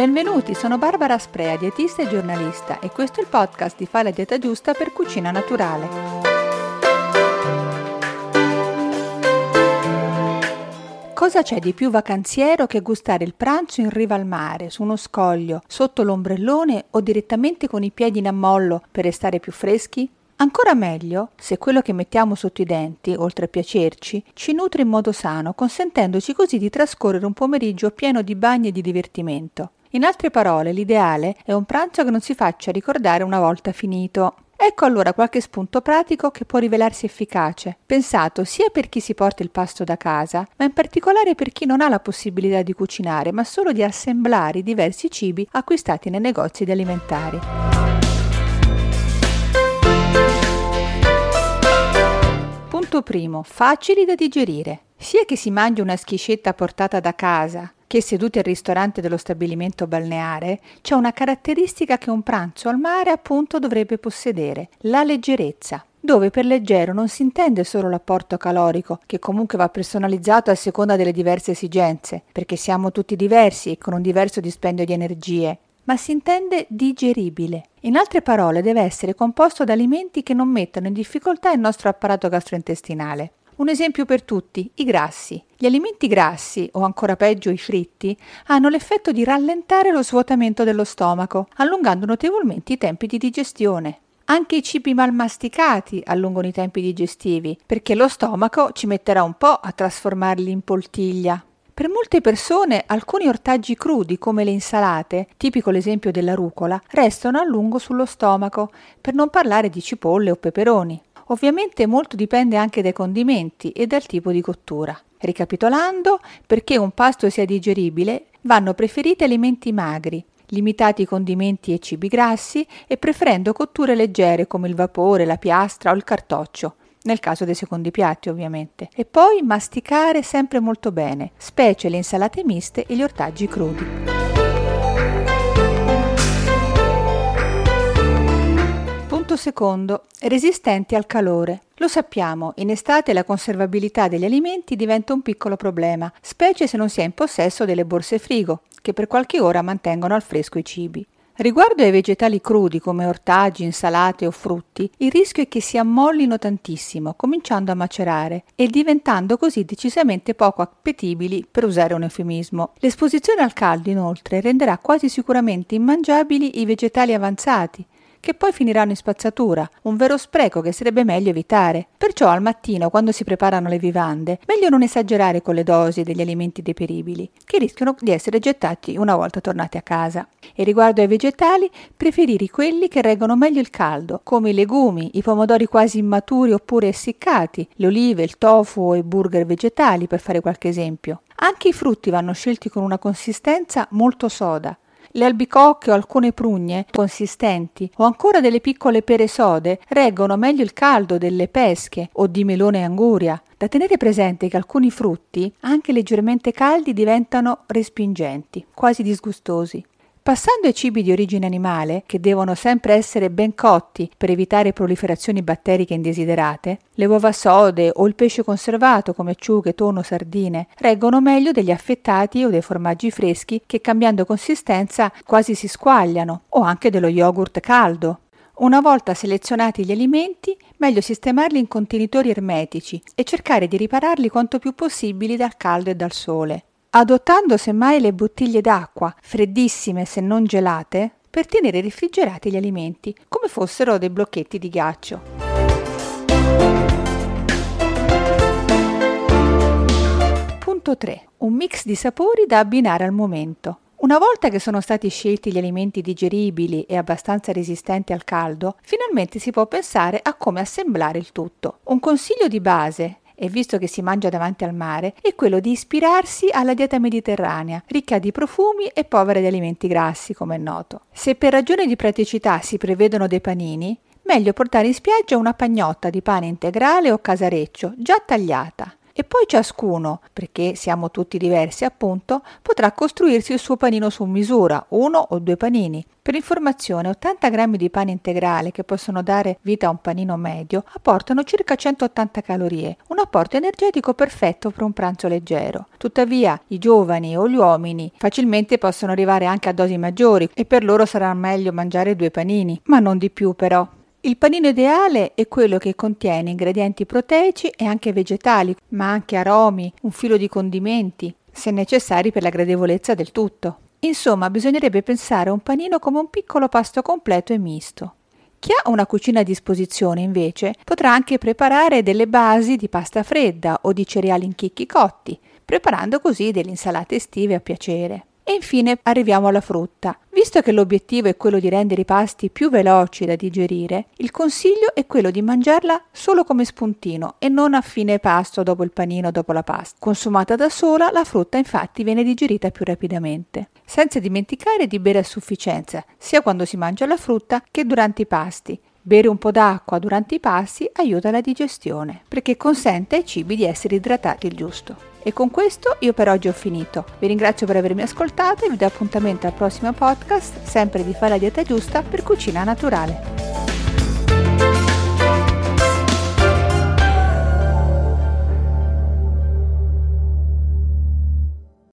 Benvenuti, sono Barbara Sprea, dietista e giornalista e questo è il podcast di Fai la dieta giusta per cucina naturale. Cosa c'è di più vacanziero che gustare il pranzo in riva al mare, su uno scoglio, sotto l'ombrellone o direttamente con i piedi in ammollo per restare più freschi? Ancora meglio se quello che mettiamo sotto i denti, oltre a piacerci, ci nutre in modo sano, consentendoci così di trascorrere un pomeriggio pieno di bagni e di divertimento. In altre parole, l'ideale è un pranzo che non si faccia ricordare una volta finito. Ecco allora qualche spunto pratico che può rivelarsi efficace, pensato sia per chi si porta il pasto da casa, ma in particolare per chi non ha la possibilità di cucinare, ma solo di assemblare i diversi cibi acquistati nei negozi di alimentari. Punto primo, facili da digerire. Sia che si mangi una schiscetta portata da casa, che seduti al ristorante dello stabilimento balneare, c'è una caratteristica che un pranzo al mare appunto dovrebbe possedere, la leggerezza dove per leggero non si intende solo l'apporto calorico, che comunque va personalizzato a seconda delle diverse esigenze, perché siamo tutti diversi e con un diverso dispendio di energie, ma si intende digeribile. In altre parole, deve essere composto da alimenti che non mettano in difficoltà il nostro apparato gastrointestinale. Un esempio per tutti, i grassi. Gli alimenti grassi, o ancora peggio i fritti, hanno l'effetto di rallentare lo svuotamento dello stomaco, allungando notevolmente i tempi di digestione. Anche i cibi mal masticati allungano i tempi digestivi, perché lo stomaco ci metterà un po' a trasformarli in poltiglia. Per molte persone alcuni ortaggi crudi come le insalate, tipico l'esempio della rucola, restano a lungo sullo stomaco, per non parlare di cipolle o peperoni. Ovviamente molto dipende anche dai condimenti e dal tipo di cottura. Ricapitolando, perché un pasto sia digeribile, vanno preferiti alimenti magri, limitati i condimenti e cibi grassi e preferendo cotture leggere come il vapore, la piastra o il cartoccio nel caso dei secondi piatti ovviamente. E poi masticare sempre molto bene, specie le insalate miste e gli ortaggi crudi. Secondo, resistenti al calore. Lo sappiamo, in estate la conservabilità degli alimenti diventa un piccolo problema, specie se non si è in possesso delle borse frigo, che per qualche ora mantengono al fresco i cibi. Riguardo ai vegetali crudi come ortaggi, insalate o frutti, il rischio è che si ammollino tantissimo, cominciando a macerare e diventando così decisamente poco appetibili, per usare un eufemismo. L'esposizione al caldo, inoltre, renderà quasi sicuramente immangiabili i vegetali avanzati, che poi finiranno in spazzatura, un vero spreco che sarebbe meglio evitare. Perciò al mattino, quando si preparano le vivande, meglio non esagerare con le dosi degli alimenti deperibili, che rischiano di essere gettati una volta tornati a casa. E riguardo ai vegetali, preferire quelli che reggono meglio il caldo, come i legumi, i pomodori quasi immaturi oppure essiccati, le olive, il tofu o i burger vegetali, per fare qualche esempio. Anche i frutti vanno scelti con una consistenza molto soda, le albicocche o alcune prugne consistenti o ancora delle piccole pere sode reggono meglio il caldo delle pesche o di melone e anguria. Da tenere presente che alcuni frutti, anche leggermente caldi, diventano respingenti, quasi disgustosi. Passando ai cibi di origine animale, che devono sempre essere ben cotti per evitare proliferazioni batteriche indesiderate, le uova sode o il pesce conservato come acciughe, tonno, sardine reggono meglio degli affettati o dei formaggi freschi che cambiando consistenza quasi si squagliano, o anche dello yogurt caldo. Una volta selezionati gli alimenti, meglio sistemarli in contenitori ermetici e cercare di ripararli quanto più possibile dal caldo e dal sole adottando semmai le bottiglie d'acqua, freddissime se non gelate, per tenere refrigerati gli alimenti, come fossero dei blocchetti di ghiaccio. Punto 3. Un mix di sapori da abbinare al momento. Una volta che sono stati scelti gli alimenti digeribili e abbastanza resistenti al caldo, finalmente si può pensare a come assemblare il tutto. Un consiglio di base e visto che si mangia davanti al mare, è quello di ispirarsi alla dieta mediterranea, ricca di profumi e povera di alimenti grassi, come è noto. Se per ragioni di praticità si prevedono dei panini, meglio portare in spiaggia una pagnotta di pane integrale o casareccio già tagliata. E poi ciascuno, perché siamo tutti diversi appunto, potrà costruirsi il suo panino su misura, uno o due panini. Per informazione, 80 grammi di pane integrale che possono dare vita a un panino medio apportano circa 180 calorie, un apporto energetico perfetto per un pranzo leggero. Tuttavia, i giovani o gli uomini facilmente possono arrivare anche a dosi maggiori e per loro sarà meglio mangiare due panini, ma non di più però. Il panino ideale è quello che contiene ingredienti proteici e anche vegetali, ma anche aromi, un filo di condimenti, se necessari per la gradevolezza del tutto. Insomma, bisognerebbe pensare a un panino come un piccolo pasto completo e misto. Chi ha una cucina a disposizione, invece, potrà anche preparare delle basi di pasta fredda o di cereali in chicchi cotti, preparando così delle insalate estive a piacere. E infine arriviamo alla frutta. Visto che l'obiettivo è quello di rendere i pasti più veloci da digerire, il consiglio è quello di mangiarla solo come spuntino e non a fine pasto dopo il panino dopo la pasta. Consumata da sola, la frutta infatti viene digerita più rapidamente. Senza dimenticare di bere a sufficienza, sia quando si mangia la frutta che durante i pasti. Bere un po' d'acqua durante i pasti aiuta la digestione, perché consente ai cibi di essere idratati il giusto. E con questo io per oggi ho finito. Vi ringrazio per avermi ascoltato e vi do appuntamento al prossimo podcast, sempre di fare la dieta giusta per cucina naturale.